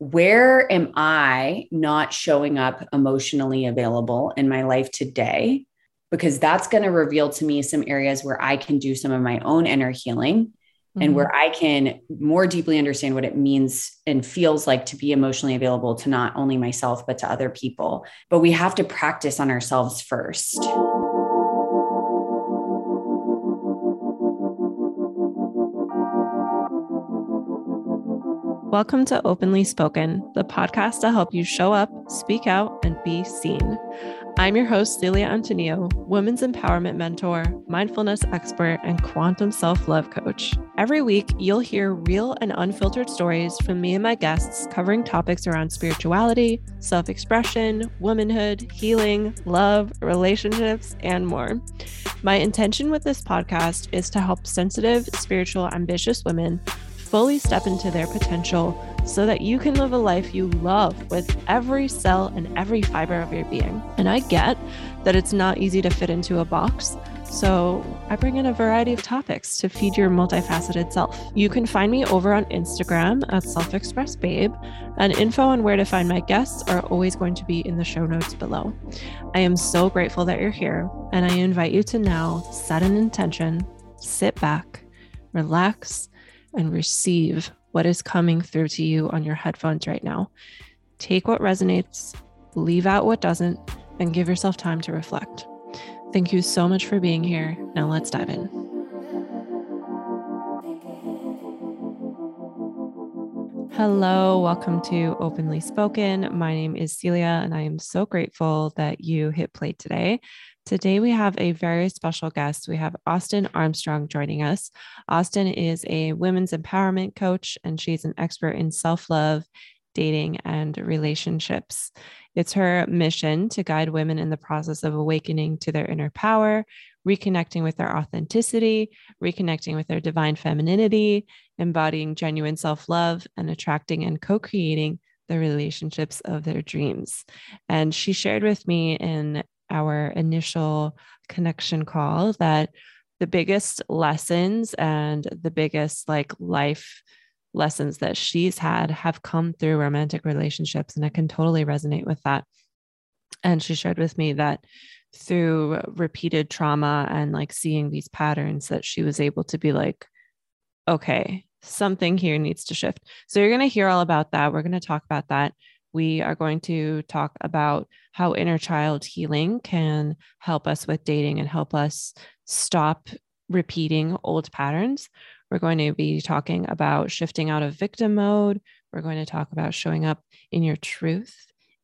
where am I not showing up emotionally available in my life today? Because that's going to reveal to me some areas where I can do some of my own inner healing mm-hmm. and where I can more deeply understand what it means and feels like to be emotionally available to not only myself, but to other people. But we have to practice on ourselves first. Welcome to Openly Spoken, the podcast to help you show up, speak out, and be seen. I'm your host, Celia Antonio, women's empowerment mentor, mindfulness expert, and quantum self love coach. Every week, you'll hear real and unfiltered stories from me and my guests covering topics around spirituality, self expression, womanhood, healing, love, relationships, and more. My intention with this podcast is to help sensitive, spiritual, ambitious women fully step into their potential so that you can live a life you love with every cell and every fiber of your being. And I get that it's not easy to fit into a box. So I bring in a variety of topics to feed your multifaceted self. You can find me over on Instagram at Self Express Babe, and info on where to find my guests are always going to be in the show notes below. I am so grateful that you're here, and I invite you to now set an intention, sit back, relax, and receive what is coming through to you on your headphones right now. Take what resonates, leave out what doesn't, and give yourself time to reflect. Thank you so much for being here. Now let's dive in. Hello, welcome to Openly Spoken. My name is Celia, and I am so grateful that you hit play today. Today, we have a very special guest. We have Austin Armstrong joining us. Austin is a women's empowerment coach, and she's an expert in self love, dating, and relationships. It's her mission to guide women in the process of awakening to their inner power, reconnecting with their authenticity, reconnecting with their divine femininity, embodying genuine self love, and attracting and co creating the relationships of their dreams. And she shared with me in our initial connection call that the biggest lessons and the biggest like life lessons that she's had have come through romantic relationships and i can totally resonate with that and she shared with me that through repeated trauma and like seeing these patterns that she was able to be like okay something here needs to shift so you're going to hear all about that we're going to talk about that we are going to talk about how inner child healing can help us with dating and help us stop repeating old patterns. We're going to be talking about shifting out of victim mode. We're going to talk about showing up in your truth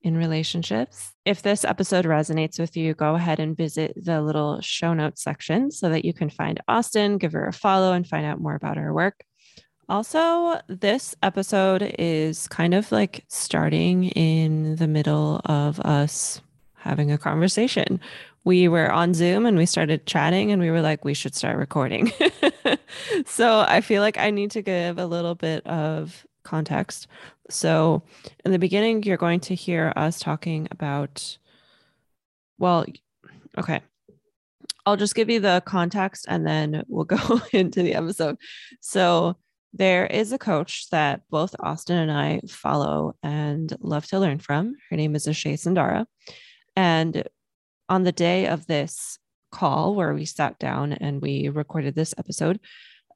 in relationships. If this episode resonates with you, go ahead and visit the little show notes section so that you can find Austin, give her a follow, and find out more about her work. Also, this episode is kind of like starting in the middle of us having a conversation. We were on Zoom and we started chatting, and we were like, we should start recording. so I feel like I need to give a little bit of context. So, in the beginning, you're going to hear us talking about, well, okay. I'll just give you the context and then we'll go into the episode. So, there is a coach that both Austin and I follow and love to learn from. Her name is Ashay Sandara. And on the day of this call where we sat down and we recorded this episode,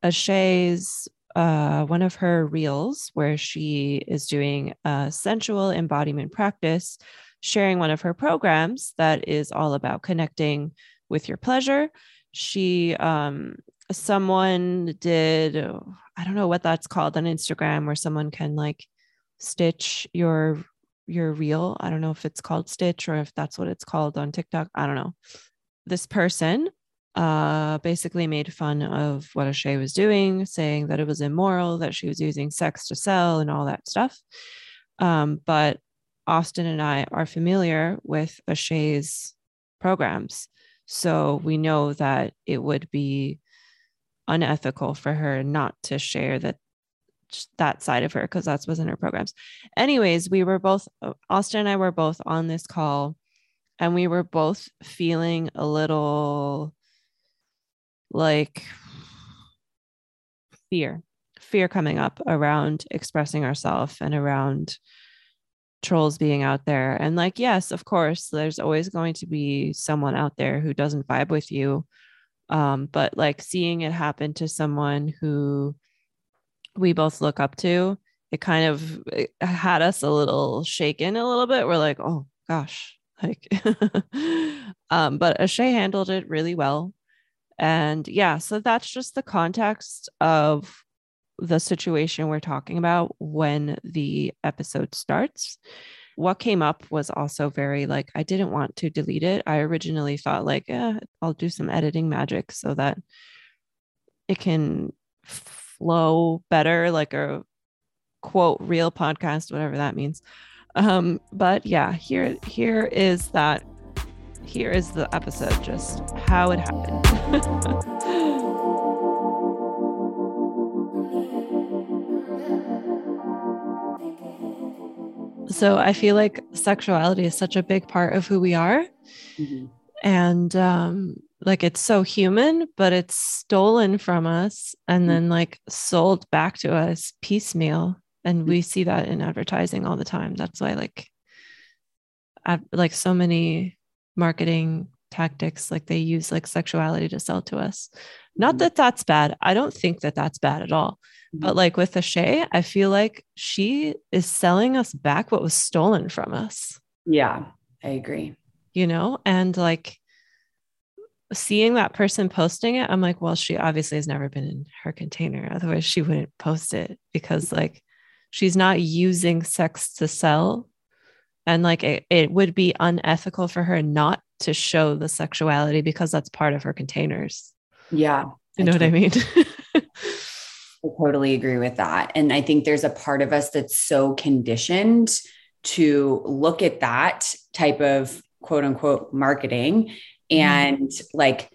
Ashay's uh, one of her reels where she is doing a sensual embodiment practice, sharing one of her programs that is all about connecting with your pleasure. She um, someone did i don't know what that's called on instagram where someone can like stitch your your reel. I don't know if it's called stitch or if that's what it's called on tiktok. I don't know. This person uh basically made fun of what Ashay was doing saying that it was immoral that she was using sex to sell and all that stuff. Um but austin and i are familiar with Ashay's programs. So we know that it would be unethical for her not to share that that side of her because that's what's in her programs. Anyways, we were both uh, Austin and I were both on this call and we were both feeling a little like fear fear coming up around expressing ourselves and around trolls being out there. And like, yes, of course, there's always going to be someone out there who doesn't vibe with you. Um, but like seeing it happen to someone who we both look up to, it kind of it had us a little shaken a little bit. We're like, oh gosh, like, um, but Ashay handled it really well. And yeah, so that's just the context of the situation we're talking about when the episode starts. What came up was also very like, I didn't want to delete it. I originally thought, like, eh, I'll do some editing magic so that it can flow better, like a quote real podcast, whatever that means. Um, but yeah, here here is that here is the episode, just how it happened. So I feel like sexuality is such a big part of who we are. Mm-hmm. And um, like it's so human, but it's stolen from us and mm-hmm. then like sold back to us piecemeal. And we see that in advertising all the time. That's why like ad- like so many marketing tactics like they use like sexuality to sell to us. Not mm-hmm. that that's bad. I don't think that that's bad at all. But mm-hmm. like with Ashay, I feel like she is selling us back what was stolen from us. Yeah, I agree. You know, and like seeing that person posting it, I'm like, well, she obviously has never been in her container. Otherwise, she wouldn't post it because like she's not using sex to sell. And like it, it would be unethical for her not to show the sexuality because that's part of her containers. Yeah. You know what I mean? I totally agree with that. And I think there's a part of us that's so conditioned to look at that type of quote unquote marketing mm-hmm. and mm. like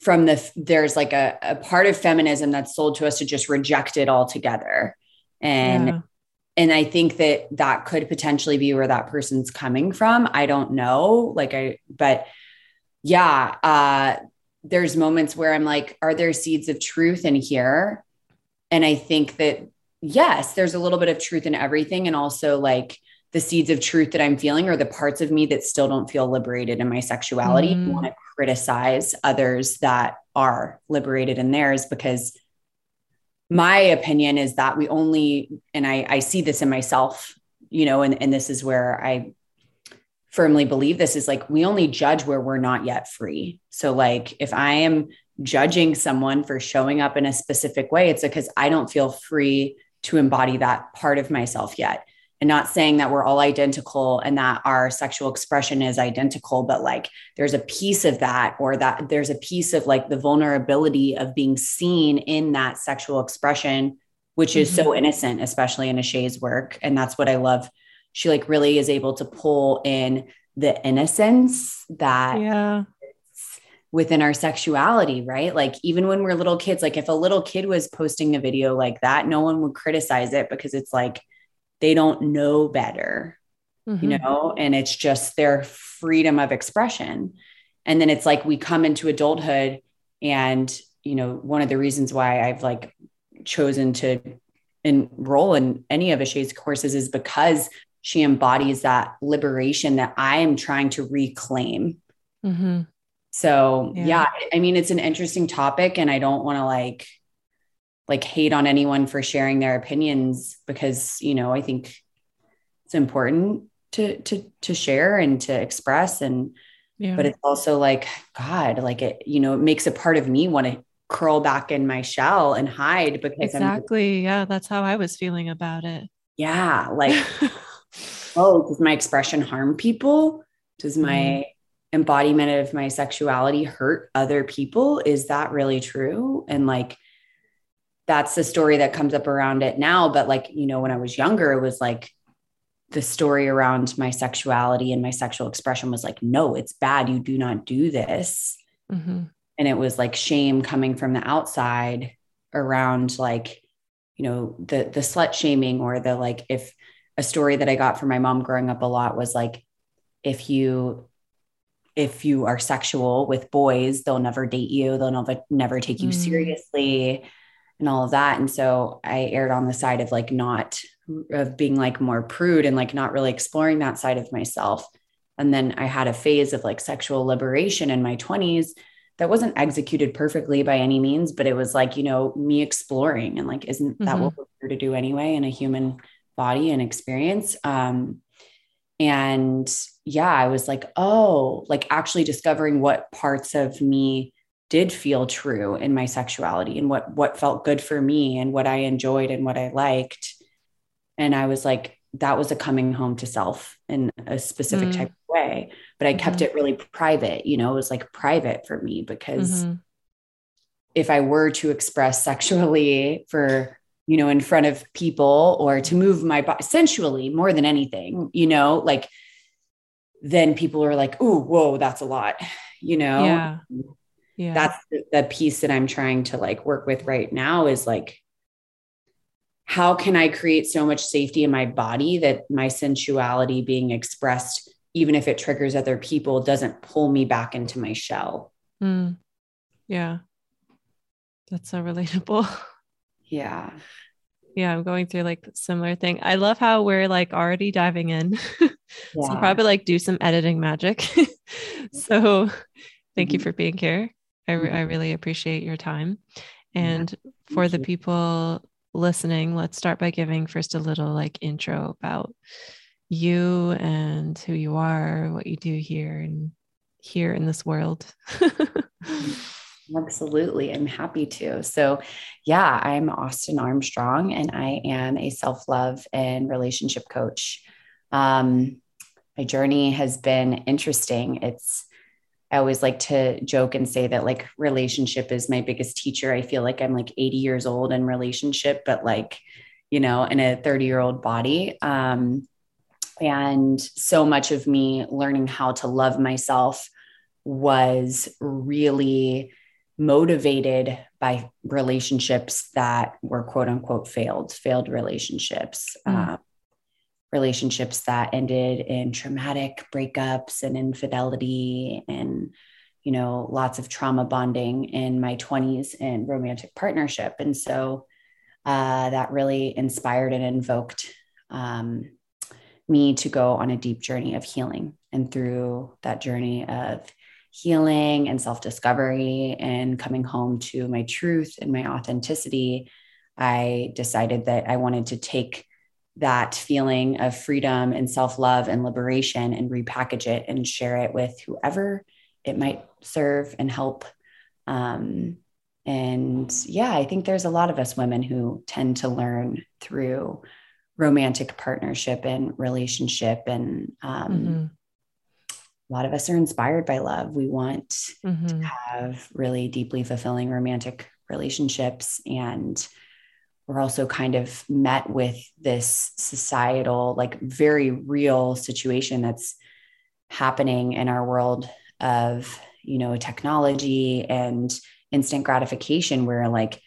from the there's like a, a part of feminism that's sold to us to just reject it altogether and yeah. And i think that that could potentially be where that person's coming from i don't know like i but yeah uh there's moments where i'm like are there seeds of truth in here and I think that, yes, there's a little bit of truth in everything. And also, like, the seeds of truth that I'm feeling are the parts of me that still don't feel liberated in my sexuality. Mm. I want to criticize others that are liberated in theirs because my opinion is that we only, and I, I see this in myself, you know, and, and this is where I firmly believe this is like we only judge where we're not yet free. So, like, if I am judging someone for showing up in a specific way, it's because I don't feel free to embody that part of myself yet. And not saying that we're all identical and that our sexual expression is identical, but like there's a piece of that, or that there's a piece of like the vulnerability of being seen in that sexual expression, which is mm-hmm. so innocent, especially in Ashay's work. And that's what I love. She like really is able to pull in the innocence that yeah within our sexuality, right? Like even when we're little kids, like if a little kid was posting a video like that, no one would criticize it because it's like they don't know better, mm-hmm. you know, and it's just their freedom of expression. And then it's like we come into adulthood and, you know, one of the reasons why I've like chosen to enroll in any of Ashay's courses is because she embodies that liberation that I am trying to reclaim. Mm-hmm. So yeah. yeah, I mean, it's an interesting topic and I don't want to like, like hate on anyone for sharing their opinions because, you know, I think it's important to, to, to share and to express and, yeah. but it's also like, God, like it, you know, it makes a part of me want to curl back in my shell and hide because exactly. I'm, yeah. That's how I was feeling about it. Yeah. Like, oh, does my expression harm people? Does my, mm embodiment of my sexuality hurt other people is that really true and like that's the story that comes up around it now but like you know when i was younger it was like the story around my sexuality and my sexual expression was like no it's bad you do not do this mm-hmm. and it was like shame coming from the outside around like you know the the slut shaming or the like if a story that i got from my mom growing up a lot was like if you if you are sexual with boys, they'll never date you. They'll never never take you mm. seriously. And all of that. And so I erred on the side of like not of being like more prude and like not really exploring that side of myself. And then I had a phase of like sexual liberation in my 20s that wasn't executed perfectly by any means, but it was like, you know, me exploring and like, isn't that mm-hmm. what we're here to do anyway in a human body and experience? Um, and yeah, I was like, oh, like actually discovering what parts of me did feel true in my sexuality and what what felt good for me and what I enjoyed and what I liked. And I was like, that was a coming home to self in a specific mm. type of way. But I kept mm-hmm. it really private, you know, it was like private for me because mm-hmm. if I were to express sexually for you know, in front of people or to move my body sensually more than anything, you know, like then people are like, oh, whoa, that's a lot, you know? Yeah. Yeah. That's the, the piece that I'm trying to like work with right now is like, how can I create so much safety in my body that my sensuality being expressed, even if it triggers other people, doesn't pull me back into my shell? Mm. Yeah. That's so relatable. Yeah. Yeah, I'm going through like similar thing. I love how we're like already diving in. yeah. so probably like do some editing magic. so thank mm-hmm. you for being here. I, re- I really appreciate your time. And yeah. for the people listening, let's start by giving first a little like intro about you and who you are, what you do here and here in this world. Mm-hmm. Absolutely. I'm happy to. So, yeah, I'm Austin Armstrong and I am a self love and relationship coach. Um, my journey has been interesting. It's, I always like to joke and say that like relationship is my biggest teacher. I feel like I'm like 80 years old in relationship, but like, you know, in a 30 year old body. Um, and so much of me learning how to love myself was really motivated by relationships that were quote unquote failed, failed relationships, mm. uh, relationships that ended in traumatic breakups and infidelity and you know lots of trauma bonding in my 20s in romantic partnership. And so uh, that really inspired and invoked um, me to go on a deep journey of healing. And through that journey of healing and self discovery and coming home to my truth and my authenticity, I decided that I wanted to take that feeling of freedom and self love and liberation and repackage it and share it with whoever it might serve and help. Um, and yeah, I think there's a lot of us women who tend to learn through romantic partnership and relationship and um, mm-hmm a lot of us are inspired by love. We want mm-hmm. to have really deeply fulfilling romantic relationships. And we're also kind of met with this societal, like very real situation that's happening in our world of, you know, technology and instant gratification, where like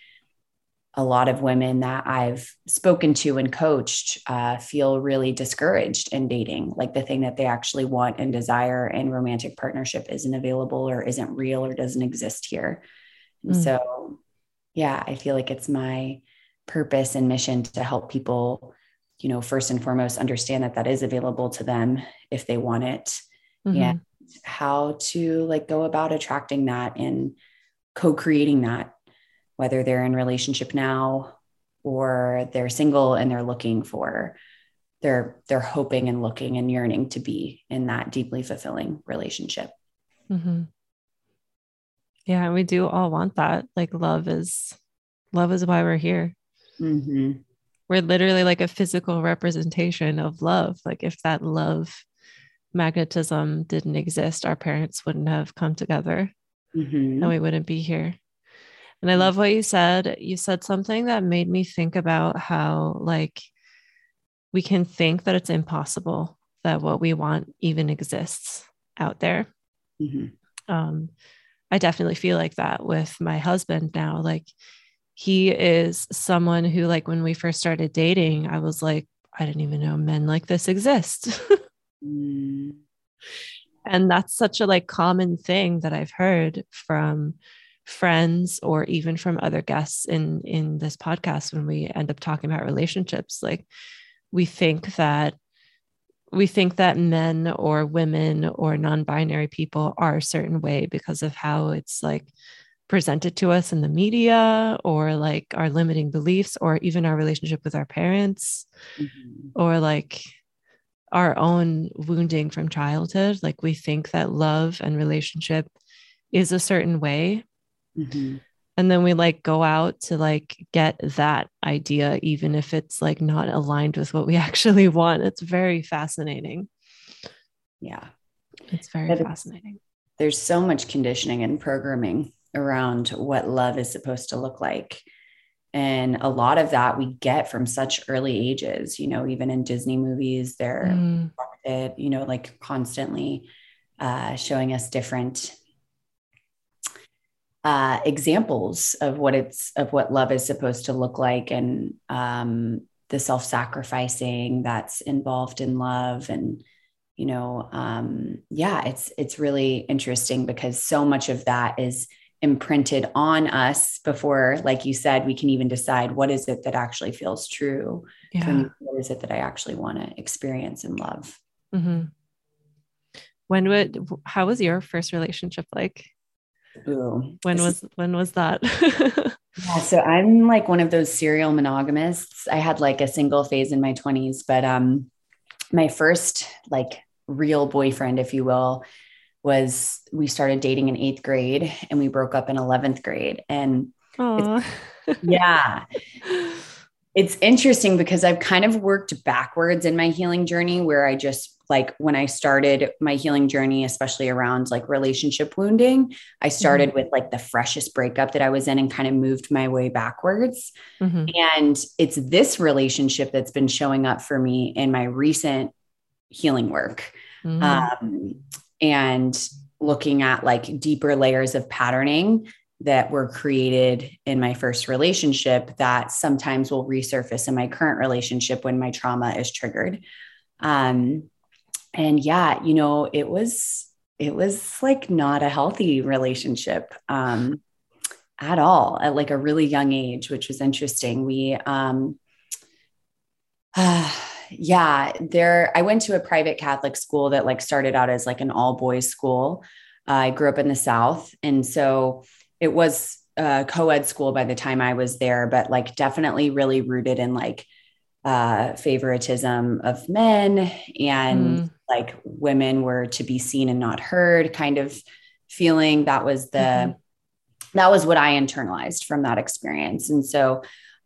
a lot of women that I've spoken to and coached uh, feel really discouraged in dating. Like the thing that they actually want and desire in romantic partnership isn't available or isn't real or doesn't exist here. And mm. so, yeah, I feel like it's my purpose and mission to help people, you know, first and foremost, understand that that is available to them if they want it mm-hmm. and how to like go about attracting that and co creating that whether they're in relationship now or they're single and they're looking for they're they're hoping and looking and yearning to be in that deeply fulfilling relationship mm-hmm. yeah we do all want that like love is love is why we're here mm-hmm. we're literally like a physical representation of love like if that love magnetism didn't exist our parents wouldn't have come together mm-hmm. and we wouldn't be here and I mm. love what you said. You said something that made me think about how, like, we can think that it's impossible that what we want even exists out there. Mm-hmm. Um, I definitely feel like that with my husband now. Like, he is someone who, like, when we first started dating, I was like, I didn't even know men like this exist. And that's such a like common thing that I've heard from friends or even from other guests in in this podcast when we end up talking about relationships like we think that we think that men or women or non-binary people are a certain way because of how it's like presented to us in the media or like our limiting beliefs or even our relationship with our parents mm-hmm. or like our own wounding from childhood. Like we think that love and relationship is a certain way. Mm-hmm. and then we like go out to like get that idea even if it's like not aligned with what we actually want. It's very fascinating. Yeah. It's very fascinating. there's so much conditioning and programming around what love is supposed to look like and a lot of that we get from such early ages you know even in disney movies they're mm. you know like constantly uh, showing us different uh, examples of what it's of what love is supposed to look like and um, the self-sacrificing that's involved in love and you know um, yeah it's it's really interesting because so much of that is imprinted on us before like you said we can even decide what is it that actually feels true yeah. what is it that i actually want to experience and love mm-hmm. when would how was your first relationship like Ooh, when was when was that yeah so i'm like one of those serial monogamists i had like a single phase in my 20s but um my first like real boyfriend if you will was we started dating in eighth grade and we broke up in 11th grade. And it's, yeah, it's interesting because I've kind of worked backwards in my healing journey where I just like when I started my healing journey, especially around like relationship wounding, I started mm-hmm. with like the freshest breakup that I was in and kind of moved my way backwards. Mm-hmm. And it's this relationship that's been showing up for me in my recent healing work. Mm-hmm. Um, and looking at like deeper layers of patterning that were created in my first relationship that sometimes will resurface in my current relationship when my trauma is triggered. Um, and yeah, you know, it was it was like not a healthy relationship um, at all at like a really young age, which was interesting. We um, uh, yeah, there I went to a private Catholic school that like started out as like an all boys school. Uh, I grew up in the South, and so it was a co-ed school by the time I was there, but like definitely really rooted in like uh, favoritism of men and mm. like women were to be seen and not heard kind of feeling. That was the mm-hmm. that was what I internalized from that experience, and so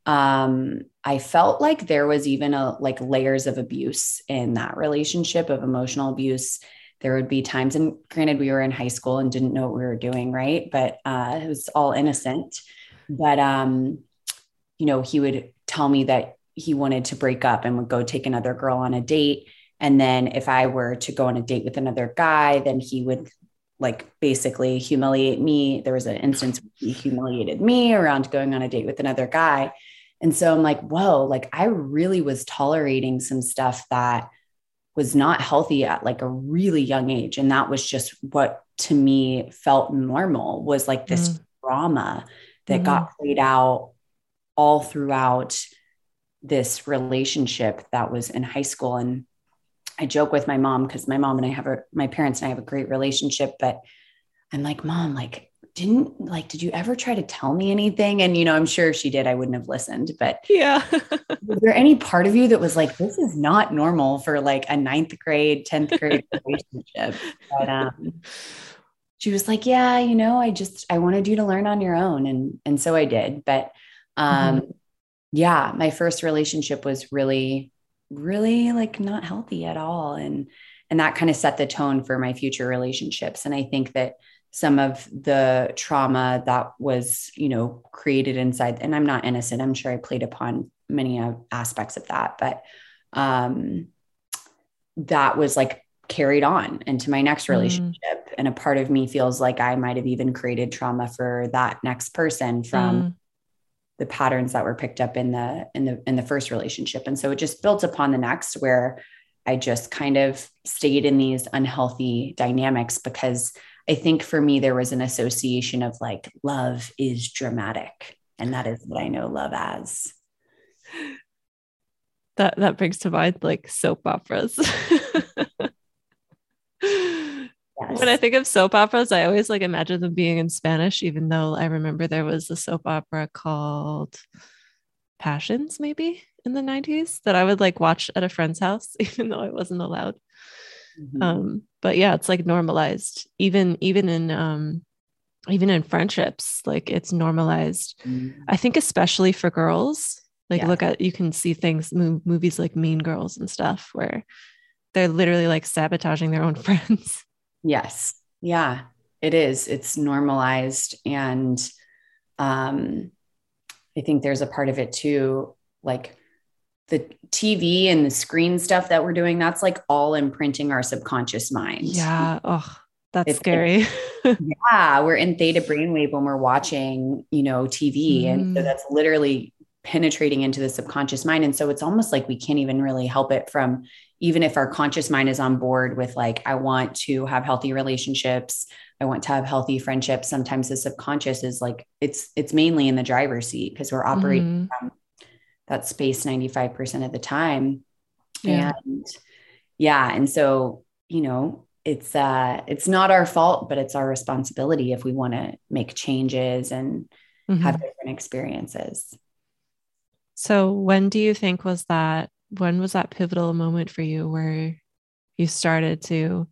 um i felt like there was even a like layers of abuse in that relationship of emotional abuse. There would be times and granted we were in high school and didn't know what we were doing right? But uh it was all innocent. But um you know he would tell me that he wanted to break up and would go take another girl on a date. And then if i were to go on a date with another guy then he would like basically humiliate me. There was an instance he humiliated me around going on a date with another guy and so I'm like, whoa, like I really was tolerating some stuff that was not healthy at like a really young age. And that was just what to me felt normal was like this mm. trauma that mm-hmm. got played out all throughout this relationship that was in high school. And I joke with my mom because my mom and I have a, my parents and I have a great relationship, but I'm like, mom, like didn't like, did you ever try to tell me anything? And, you know, I'm sure if she did, I wouldn't have listened. But yeah. was there any part of you that was like, this is not normal for like a ninth grade, 10th grade relationship? But um, she was like, yeah, you know, I just, I wanted you to learn on your own. And, and so I did. But um, mm-hmm. yeah, my first relationship was really, really like not healthy at all. And, and that kind of set the tone for my future relationships. And I think that, some of the trauma that was you know created inside and i'm not innocent i'm sure i played upon many aspects of that but um that was like carried on into my next mm. relationship mm. and a part of me feels like i might have even created trauma for that next person from mm. the patterns that were picked up in the in the in the first relationship and so it just built upon the next where i just kind of stayed in these unhealthy dynamics because I think for me, there was an association of like, love is dramatic. And that is what I know love as. That that brings to mind like soap operas. Yes. When I think of soap operas, I always like imagine them being in Spanish, even though I remember there was a soap opera called Passions, maybe in the 90s that I would like watch at a friend's house, even though I wasn't allowed. Mm-hmm. Um, but yeah, it's like normalized, even even in um even in friendships, like it's normalized. Mm-hmm. I think especially for girls, like yeah. look at you can see things movies like Mean Girls and stuff where they're literally like sabotaging their own friends. Yes. Yeah, it is. It's normalized. And um, I think there's a part of it too, like the TV and the screen stuff that we're doing, that's like all imprinting our subconscious mind. Yeah. Oh, that's it's scary. Yeah. We're in theta brainwave when we're watching, you know, TV. Mm. And so mm. that's literally penetrating into the subconscious mind. And so it's almost like we can't even really help it from even if our conscious mind is on board with like i want to have healthy relationships i want to have healthy friendships sometimes the subconscious is like it's it's mainly in the driver's seat because we're operating mm-hmm. from that space 95% of the time. Yeah. and yeah and so you know it's uh it's not our fault but it's our responsibility if we want to make changes and mm-hmm. have different experiences. So when do you think was that when was that pivotal moment for you where you started to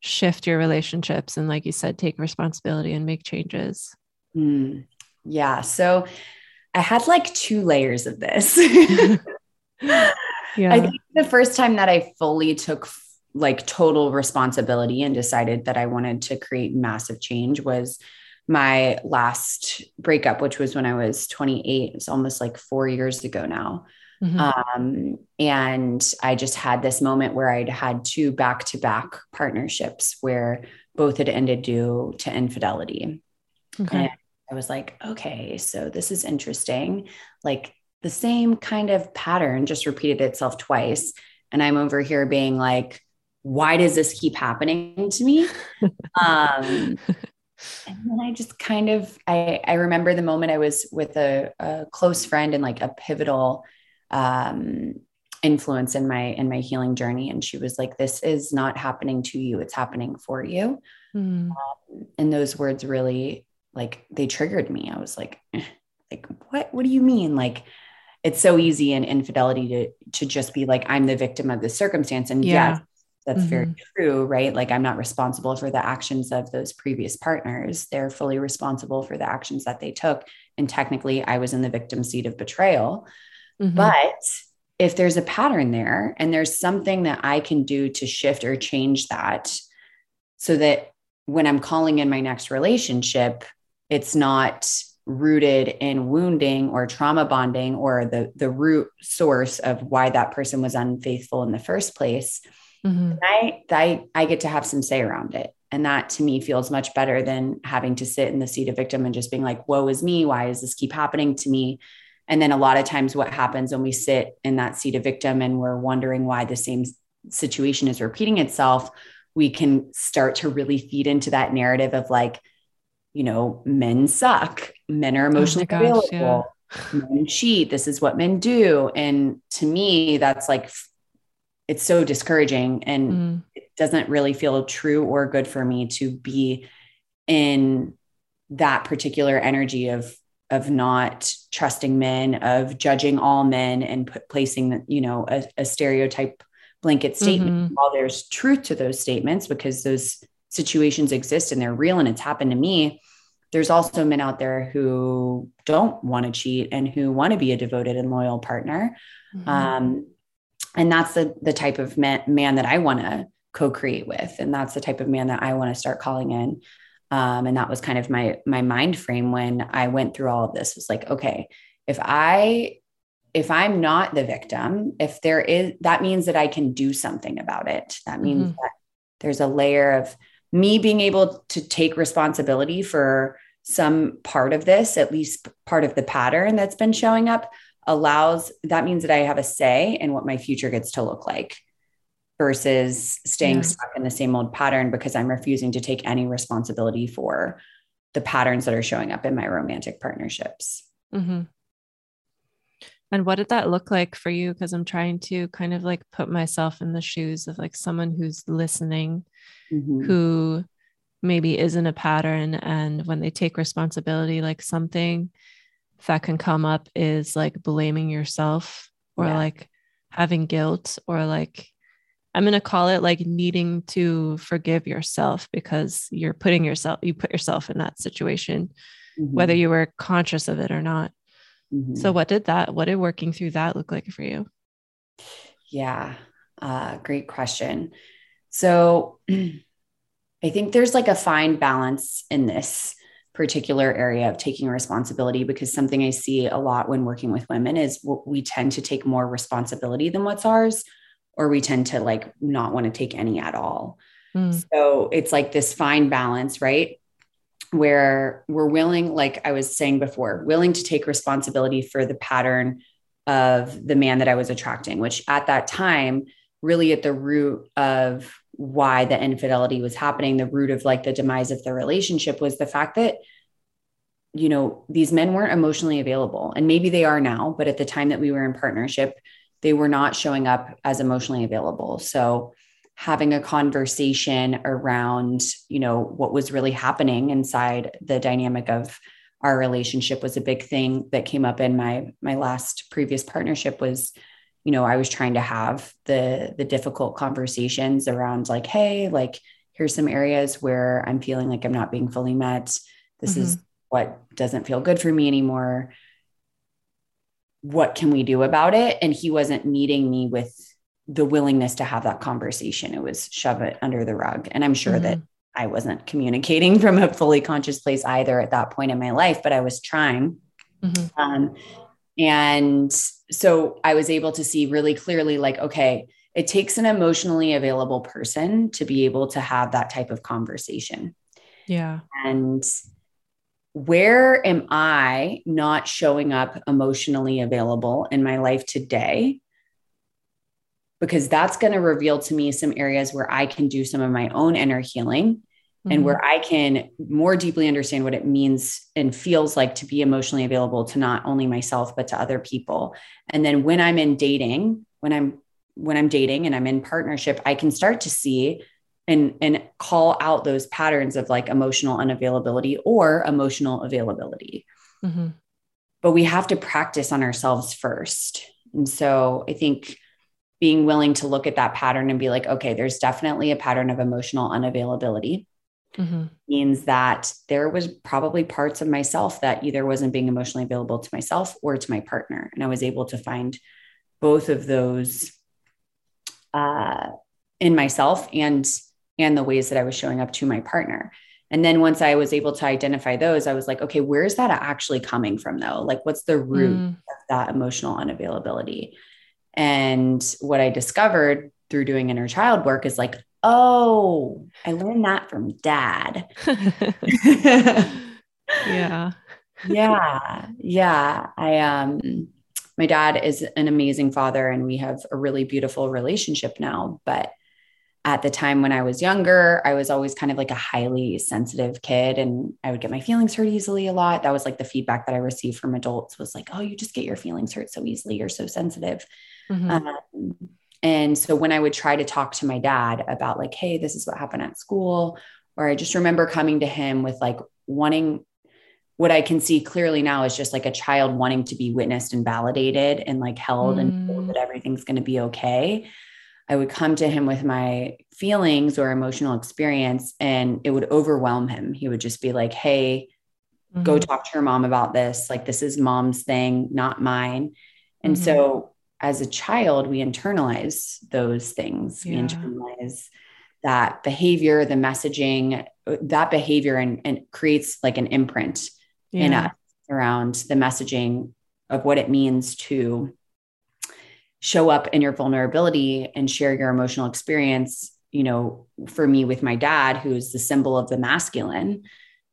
shift your relationships and like you said take responsibility and make changes? Mm, yeah. So i had like two layers of this yeah i think the first time that i fully took like total responsibility and decided that i wanted to create massive change was my last breakup which was when i was 28 it's almost like four years ago now Mm-hmm. Um, and I just had this moment where I'd had two back to back partnerships where both had ended due to infidelity. Okay. I was like, okay, so this is interesting. Like the same kind of pattern just repeated itself twice. And I'm over here being like, why does this keep happening to me? um, and then I just kind of I I remember the moment I was with a, a close friend and like a pivotal um, influence in my in my healing journey and she was like this is not happening to you it's happening for you mm. um, and those words really like they triggered me. I was like eh, like what what do you mean? Like it's so easy in infidelity to to just be like i'm the victim of the circumstance. And yeah. yes that's mm-hmm. very true right? Like i'm not responsible for the actions of those previous partners. They're fully responsible for the actions that they took. And technically i was in the victim seat of betrayal. Mm-hmm. But if there's a pattern there and there's something that I can do to shift or change that so that when I'm calling in my next relationship, it's not rooted in wounding or trauma bonding or the the root source of why that person was unfaithful in the first place mm-hmm. I, I i get to have some say around it. And that to me feels much better than having to sit in the seat of victim and just being like woe is me. Why does this keep happening to me? And then a lot of times, what happens when we sit in that seat of victim and we're wondering why the same situation is repeating itself, we can start to really feed into that narrative of like, you know, men suck, men are oh emotionally oh gosh, available, yeah. men cheat, this is what men do. And to me, that's like, it's so discouraging and mm. it doesn't really feel true or good for me to be in that particular energy of of not trusting men, of judging all men and put, placing, you know, a, a stereotype blanket statement. Mm-hmm. While there's truth to those statements, because those situations exist and they're real and it's happened to me, there's also men out there who don't want to cheat and who want to be a devoted and loyal partner. Mm-hmm. Um, and that's the, the type of man, man that I want to co-create with. And that's the type of man that I want to start calling in um, and that was kind of my my mind frame when i went through all of this was like okay if i if i'm not the victim if there is that means that i can do something about it that means mm-hmm. that there's a layer of me being able to take responsibility for some part of this at least part of the pattern that's been showing up allows that means that i have a say in what my future gets to look like versus staying yeah. stuck in the same old pattern because I'm refusing to take any responsibility for the patterns that are showing up in my romantic partnerships. Mm-hmm. And what did that look like for you? Because I'm trying to kind of like put myself in the shoes of like someone who's listening, mm-hmm. who maybe isn't a pattern. And when they take responsibility, like something that can come up is like blaming yourself or yeah. like having guilt or like, I'm going to call it like needing to forgive yourself because you're putting yourself, you put yourself in that situation, mm-hmm. whether you were conscious of it or not. Mm-hmm. So, what did that, what did working through that look like for you? Yeah, uh, great question. So, I think there's like a fine balance in this particular area of taking responsibility because something I see a lot when working with women is we tend to take more responsibility than what's ours, or we tend to like not want to take any at all. Mm. So it's like this fine balance, right? where we're willing, like I was saying before, willing to take responsibility for the pattern of the man that I was attracting, which at that time, really at the root of why the infidelity was happening, the root of like the demise of the relationship was the fact that, you know, these men weren't emotionally available. And maybe they are now, but at the time that we were in partnership, they were not showing up as emotionally available. So, having a conversation around you know what was really happening inside the dynamic of our relationship was a big thing that came up in my my last previous partnership was you know i was trying to have the the difficult conversations around like hey like here's some areas where i'm feeling like i'm not being fully met this mm-hmm. is what doesn't feel good for me anymore what can we do about it and he wasn't meeting me with the willingness to have that conversation. It was shove it under the rug. And I'm sure mm-hmm. that I wasn't communicating from a fully conscious place either at that point in my life, but I was trying. Mm-hmm. Um, and so I was able to see really clearly like, okay, it takes an emotionally available person to be able to have that type of conversation. Yeah. And where am I not showing up emotionally available in my life today because that's going to reveal to me some areas where I can do some of my own inner healing mm-hmm. and where I can more deeply understand what it means and feels like to be emotionally available to not only myself but to other people. And then when I'm in dating, when I'm when I'm dating and I'm in partnership, I can start to see and and call out those patterns of like emotional unavailability or emotional availability. Mm-hmm. But we have to practice on ourselves first. And so I think being willing to look at that pattern and be like, okay, there's definitely a pattern of emotional unavailability. Mm-hmm. Means that there was probably parts of myself that either wasn't being emotionally available to myself or to my partner. And I was able to find both of those uh, in myself and and the ways that I was showing up to my partner. And then once I was able to identify those, I was like, okay, where's that actually coming from though? Like, what's the root mm. of that emotional unavailability? And what I discovered through doing inner child work is like, oh, I learned that from dad. yeah. yeah. Yeah. I um my dad is an amazing father and we have a really beautiful relationship now, but at the time when I was younger, I was always kind of like a highly sensitive kid and I would get my feelings hurt easily a lot. That was like the feedback that I received from adults was like, oh, you just get your feelings hurt so easily. You're so sensitive. Mm-hmm. Um, and so when I would try to talk to my dad about, like, hey, this is what happened at school, or I just remember coming to him with like wanting what I can see clearly now is just like a child wanting to be witnessed and validated and like held mm. and told that everything's going to be okay. I would come to him with my feelings or emotional experience and it would overwhelm him. He would just be like, Hey, mm-hmm. go talk to your mom about this. Like, this is mom's thing, not mine. And mm-hmm. so as a child, we internalize those things. Yeah. We internalize that behavior, the messaging, uh, that behavior, and, and creates like an imprint yeah. in us around the messaging of what it means to show up in your vulnerability and share your emotional experience. You know, for me with my dad, who's the symbol of the masculine,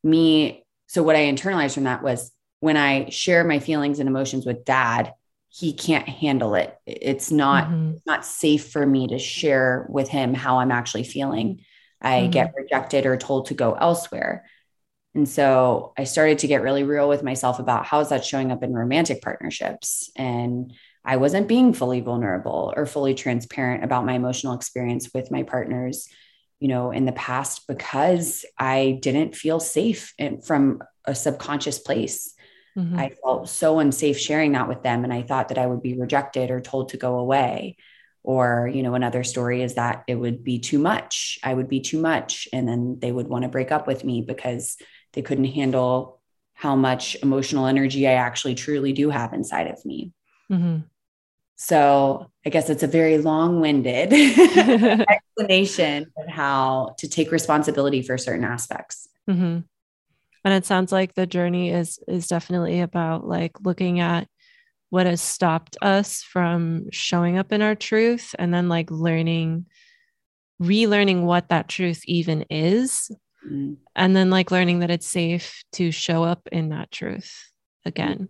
me. So, what I internalized from that was when I share my feelings and emotions with dad, he can't handle it. It's not mm-hmm. not safe for me to share with him how I'm actually feeling. I mm-hmm. get rejected or told to go elsewhere. And so I started to get really real with myself about how is that showing up in romantic partnerships. And I wasn't being fully vulnerable or fully transparent about my emotional experience with my partners, you know, in the past because I didn't feel safe in, from a subconscious place. Mm-hmm. I felt so unsafe sharing that with them. And I thought that I would be rejected or told to go away. Or, you know, another story is that it would be too much. I would be too much. And then they would want to break up with me because they couldn't handle how much emotional energy I actually truly do have inside of me. Mm-hmm. So I guess it's a very long winded explanation of how to take responsibility for certain aspects. Mm-hmm. And it sounds like the journey is is definitely about like looking at what has stopped us from showing up in our truth and then like learning relearning what that truth even is mm-hmm. and then like learning that it's safe to show up in that truth again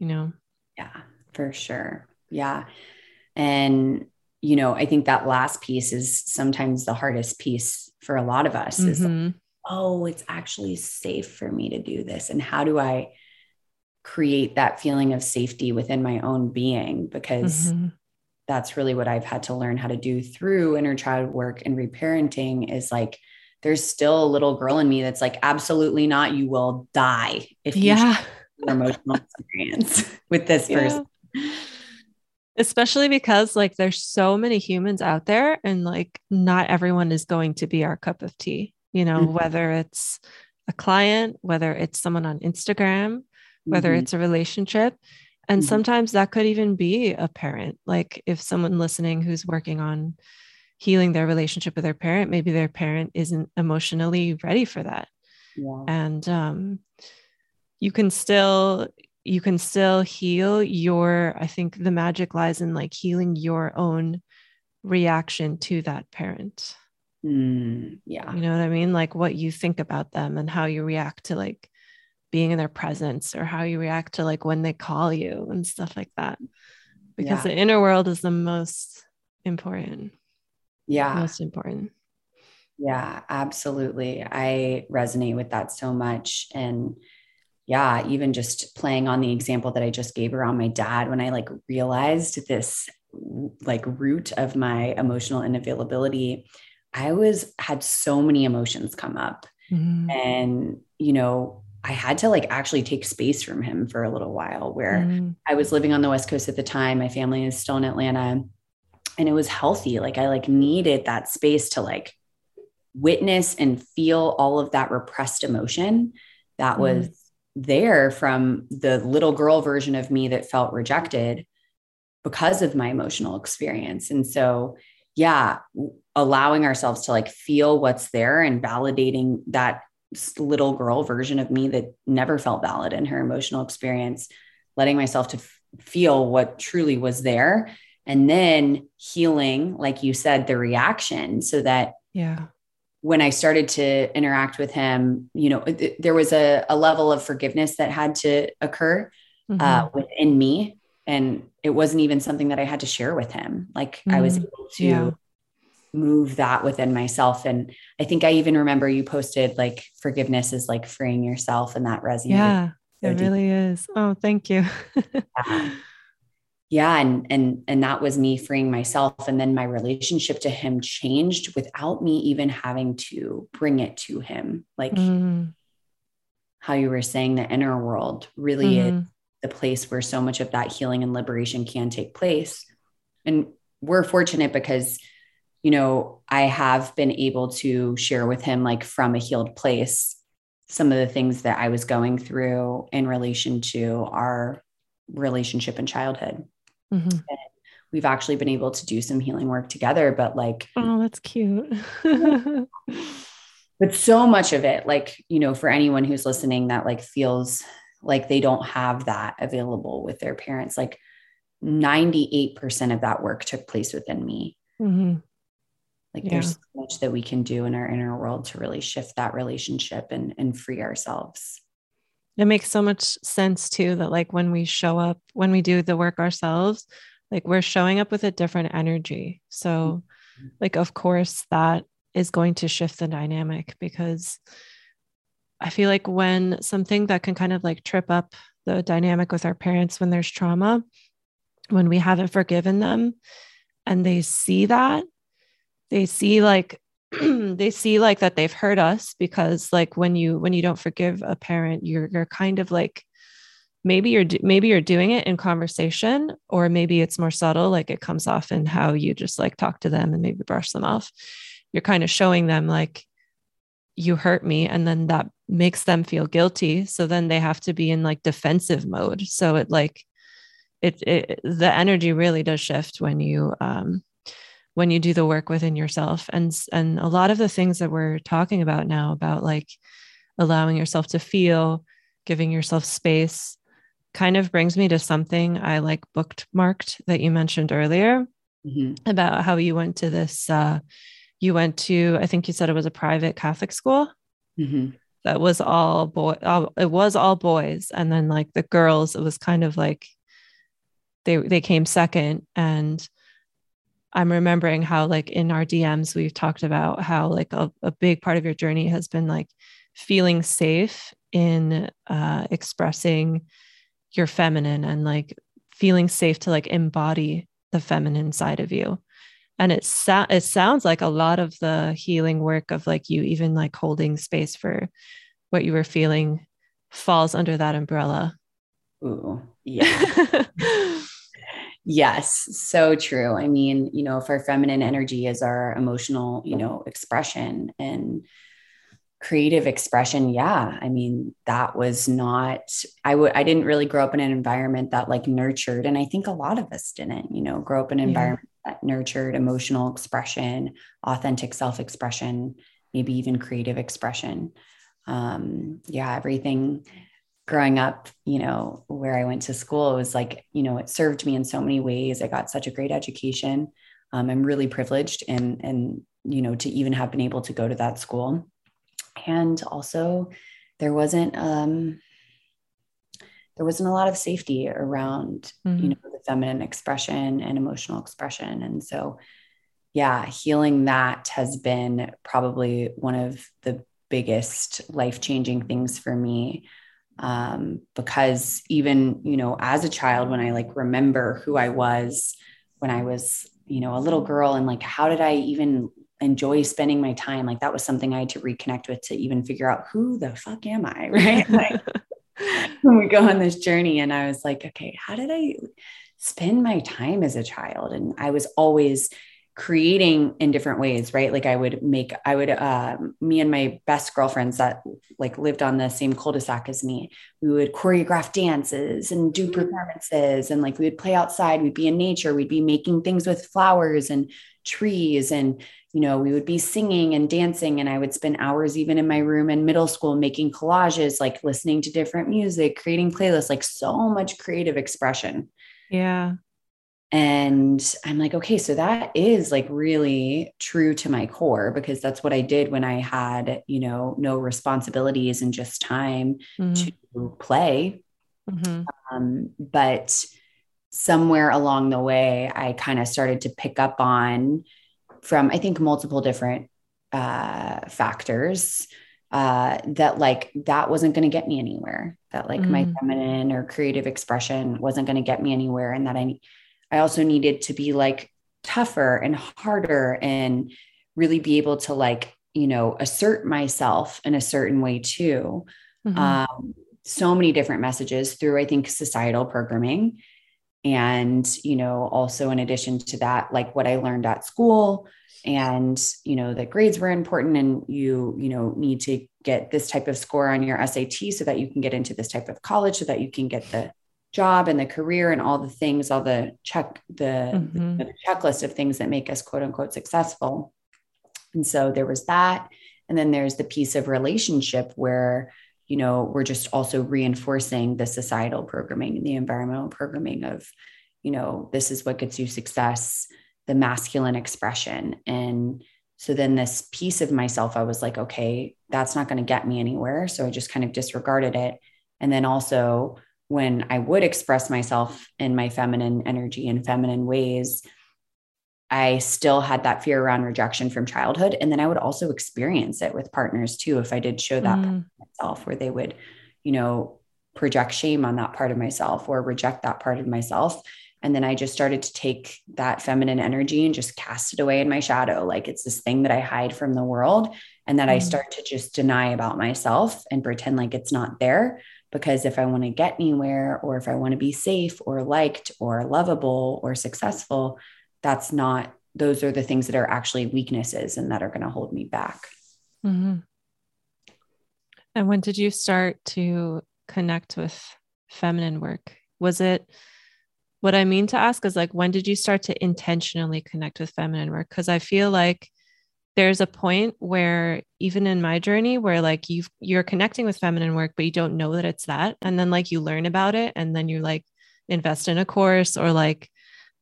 you know yeah for sure yeah and you know i think that last piece is sometimes the hardest piece for a lot of us mm-hmm. is oh it's actually safe for me to do this and how do i create that feeling of safety within my own being because mm-hmm. that's really what i've had to learn how to do through inner child work and reparenting is like there's still a little girl in me that's like, absolutely not. You will die if you yeah. emotional experience with this yeah. person. Especially because like there's so many humans out there and like not everyone is going to be our cup of tea, you know, mm-hmm. whether it's a client, whether it's someone on Instagram, whether mm-hmm. it's a relationship. And mm-hmm. sometimes that could even be a parent. Like if someone listening who's working on healing their relationship with their parent maybe their parent isn't emotionally ready for that yeah. and um, you can still you can still heal your i think the magic lies in like healing your own reaction to that parent mm, yeah. You know what i mean? Like what you think about them and how you react to like being in their presence or how you react to like when they call you and stuff like that. Because yeah. the inner world is the most important. Yeah. Most important. Yeah absolutely. I resonate with that so much. And yeah even just playing on the example that i just gave around my dad when i like realized this like root of my emotional inavailability i was had so many emotions come up mm-hmm. and you know i had to like actually take space from him for a little while where mm-hmm. i was living on the west coast at the time my family is still in atlanta and it was healthy like i like needed that space to like witness and feel all of that repressed emotion that mm-hmm. was there from the little girl version of me that felt rejected because of my emotional experience and so yeah allowing ourselves to like feel what's there and validating that little girl version of me that never felt valid in her emotional experience letting myself to f- feel what truly was there and then healing like you said the reaction so that yeah when i started to interact with him you know th- there was a, a, level of forgiveness that had to occur uh, mm-hmm. uh, within me and it wasn't even something that i had to share with him like mm-hmm. i was mm-hmm. able to yeah. Move that within myself. And i think i even remember you posted like forgiveness is like freeing yourself and that resonated yeah it really is. Oh thank you. Yeah. Yeah and and and that was me freeing myself. And then my relationship to him changed without me even having to bring it to him. Like mm. how you were saying the inner world really mm. is the place where so much of that healing and liberation can take place. And we're fortunate because you know i have been able to share with him like from a healed place some of the things that i was going through in relation to our relationship in childhood Mm-hmm. we've actually been able to do some healing work together, but like, oh, that's cute. but so much of it, like, you know, for anyone who's listening that like feels like they don't have that available with their parents, like 98% of that work took place within me. Mm-hmm. Like yeah. there's so much that we can do in our inner world to really shift that relationship and, and free ourselves. it makes so much sense too that like when we show up when we do the work ourselves like we're showing up with a different energy so mm-hmm. like of course that is going to shift the dynamic because i feel like when something that can kind of like trip up the dynamic with our parents when there's trauma when we haven't forgiven them and they see that they see like they see like that they've hurt us because like when you when you don't forgive a parent you're you're kind of like maybe you're maybe you're doing it in conversation or maybe it's more subtle like it comes off in how you just like talk to them and maybe brush them off. You're kind of showing them like you hurt me and then that makes them feel guilty. So then they have to be in like defensive mode. So it like it, it the energy really does shift when you um when you do the work within yourself and and a lot of the things that we're talking about now about like allowing yourself to feel giving yourself space kind of brings me to something i like bookmarked that you mentioned earlier mm-hmm. about how you went to this uh you went to i think you said it was a private catholic school mm-hmm. that was all boy it was all boys and then like the girls it was kind of like they they came second and I'm remembering how, like, in our DMs, we've talked about how, like, a, a big part of your journey has been like feeling safe in uh, expressing your feminine and like feeling safe to like embody the feminine side of you. And it, sa- it sounds like a lot of the healing work of like you even like holding space for what you were feeling falls under that umbrella. Ooh, yeah. Yes, so true. I mean, you know, if our feminine energy is our emotional, you know, expression and creative expression, yeah. I mean, that was not I would I didn't really grow up in an environment that like nurtured and I think a lot of us didn't, you know, grow up in an yeah. environment that nurtured emotional expression, authentic self-expression, maybe even creative expression. Um yeah, everything growing up, you know, where I went to school, it was like, you know, it served me in so many ways. I got such a great education. Um, I'm really privileged and, and, you know, to even have been able to go to that school. And also there wasn't, um, there wasn't a lot of safety around, mm-hmm. you know, the feminine expression and emotional expression. And so, yeah, healing that has been probably one of the biggest life changing things for me um, because even you know as a child when i like remember who i was when i was you know a little girl and like how did i even enjoy spending my time like that was something i had to reconnect with to even figure out who the fuck am i? Right? Like when we go on this journey and i was like okay how did i spend my time as a child? And i was always creating in different ways right? Like i would make i would uh, me and my best girlfriends that like lived on the same cul-de-sac as me we would choreograph dances and do mm. performances and like we would play outside we'd be in nature we'd be making things with flowers and trees and you know we would be singing and dancing and i would spend hours even in my room in middle school making collages like listening to different music creating playlists like so much creative expression. Yeah and I'm like, okay, so that is like really true to my core because that's what I did when I had, you know, no responsibilities and just time mm-hmm. to play. Mm-hmm. Um, but somewhere along the way, I kind of started to pick up on from, I think, multiple different uh, factors uh, that like that wasn't going to get me anywhere, that like mm-hmm. my mm. feminine or creative expression wasn't going to get me anywhere, and that I I also needed to be like tougher and harder and really be able to like, you know, assert myself in a certain way too. Mm-hmm. Um, so many different messages through, I think, societal programming. And, you know, also in addition to that, like what I learned at school and, you know, that grades were important and you, you know, need to get this type of score on your SAT so that you can get into this type of college so that you can get the job and the career and all the things, all the check, the, mm-hmm. the checklist of things that make us quote unquote successful. And so there was that. And then there's the piece of relationship where, you know, we're just also reinforcing the societal programming and the environmental programming of, you know, this is what gets you success, the masculine expression. And so then this piece of myself, I was like, okay, that's not going to get me anywhere. So I just kind of disregarded it And then also, when I would express myself in my feminine energy and feminine ways, I still had that fear around rejection from childhood. And then I would also experience it with partners too, if I did show that mm. myself, where they would, you know, project shame on that part of myself or reject that part of myself. And then I just started to take that feminine energy and just cast it away in my shadow. Like it's this thing that I hide from the world and that mm. I start to just deny about myself and pretend like it's not there. Because if I want to get anywhere, or if I want to be safe or liked or lovable or successful, that's not, those are the things that are actually weaknesses and that are going to hold me back. Mm-hmm. And when did you start to connect with feminine work? Was it, what I mean to ask is like, when did you start to intentionally connect with feminine work? Because I feel like there's a point where even in my journey where like you you're connecting with feminine work but you don't know that it's that. And then like you learn about it and then you like invest in a course or like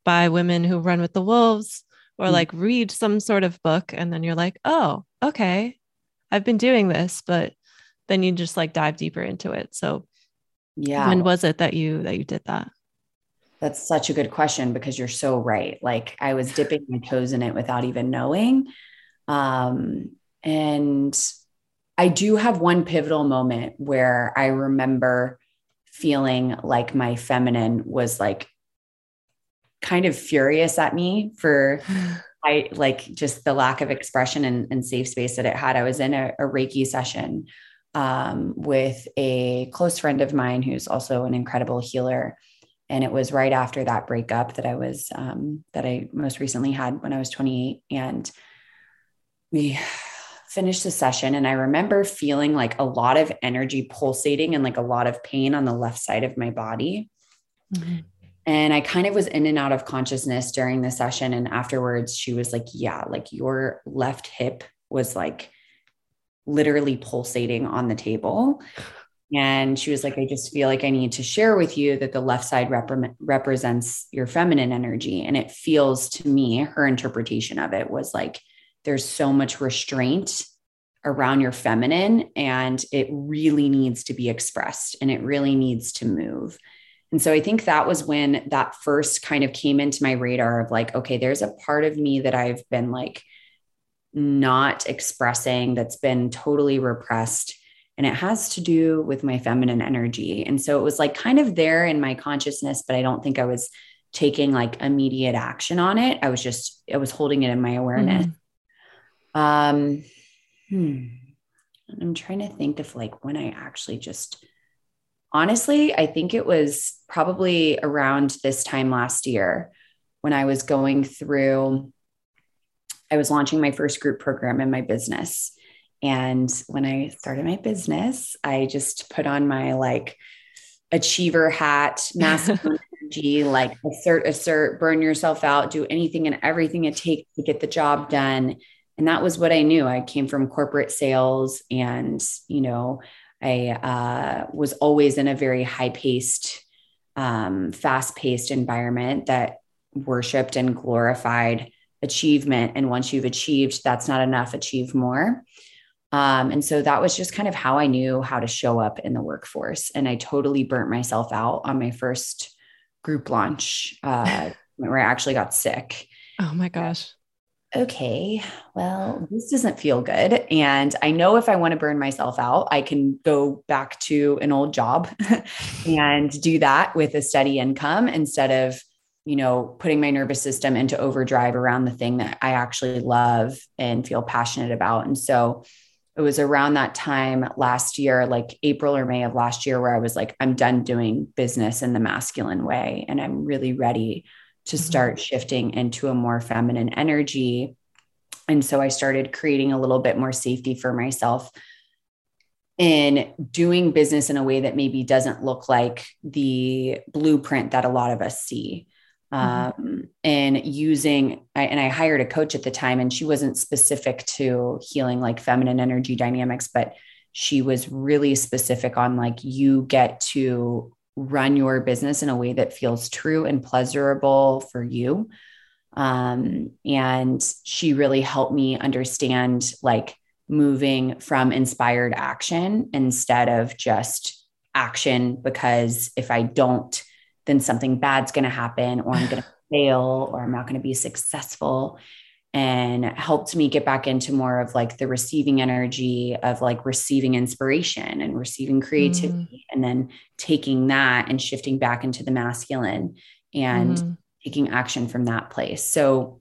buy women who run with the wolves or mm like read some sort of book. And then you're like oh okay. I've been doing this but then you just like dive deeper into it. So yeah. when was it that you that you did that? That's such a good question because you're so right. Like i was dipping my toes in it without even knowing um, and I do have one pivotal moment where I remember feeling like my feminine was like kind of furious at me for I like just the lack of expression and, and safe space that it had. I was in a, a Reiki session um, with a close friend of mine who's also an incredible healer. And it was right after that breakup that I was, um, that I most recently had when I was 28. And we finished the session and I remember feeling like a lot of energy pulsating and like a lot of pain on the left side of my body. Mm-hmm. And I kind of was in and out of consciousness during the session. And afterwards, she was like, Yeah, like your left hip was like literally pulsating on the table. And she was like, I just feel like I need to share with you that the left side rep- represents your feminine energy. And it feels to me, her interpretation of it was like, there's so much restraint around your feminine and it really needs to be expressed and it really needs to move. And so I think that was when that first kind of came into my radar of like, okay, there's a part of me that I've been like not expressing that's been totally repressed. And it has to do with my feminine energy. And so it was like kind of there in my consciousness, but I don't think I was taking like immediate action on it. I was just, I was holding it in my awareness. Mm-hmm. Um, hmm. I'm trying to think of like when I actually just honestly, I think it was probably around this time last year when I was going through, I was launching my first group program in my business. And when I started my business, I just put on my like achiever hat, masculine energy, like assert, assert, burn yourself out, do anything and everything it takes to get the job done and that was what I knew. I came from corporate sales and, you know, I uh, was always in a very high paced, um, fast paced environment that worshiped and glorified achievement. And once you've achieved, that's not enough, achieve more. Um, and so that was just kind of how I knew how to show up in the workforce. And I totally burnt myself out on my first group launch uh, where I actually got sick. Oh my gosh okay, well, this doesn't feel good. And I know if I want to burn myself out, I can go back to an old job and do that with a steady income instead of, you know, putting my nervous system into overdrive around the thing that I actually love and feel passionate about. And so it was around that time last year, like April or May of last year, where I was like, I'm done doing business in the masculine way and I'm really ready to mm-hmm. start mm-hmm. shifting into a more feminine energy. And so I started creating a little bit more safety for myself in doing business in a way that maybe doesn't look like the blueprint that a lot of us see. Mm-hmm. Um, and using, I, and I hired a coach at the time, and she wasn't specific to healing like feminine energy dynamics, but she was really specific on like you get to run your business in a way that feels true and pleasurable for you. Um, and she really helped me understand like moving from inspired action instead of just action because if I don't, then something bad's going to happen or I'm going to fail or I'm not going to be successful and helped me get back into more of like the receiving energy of like receiving inspiration and receiving creativity mm. and then taking that and shifting back into the masculine and mm. taking action from that place. So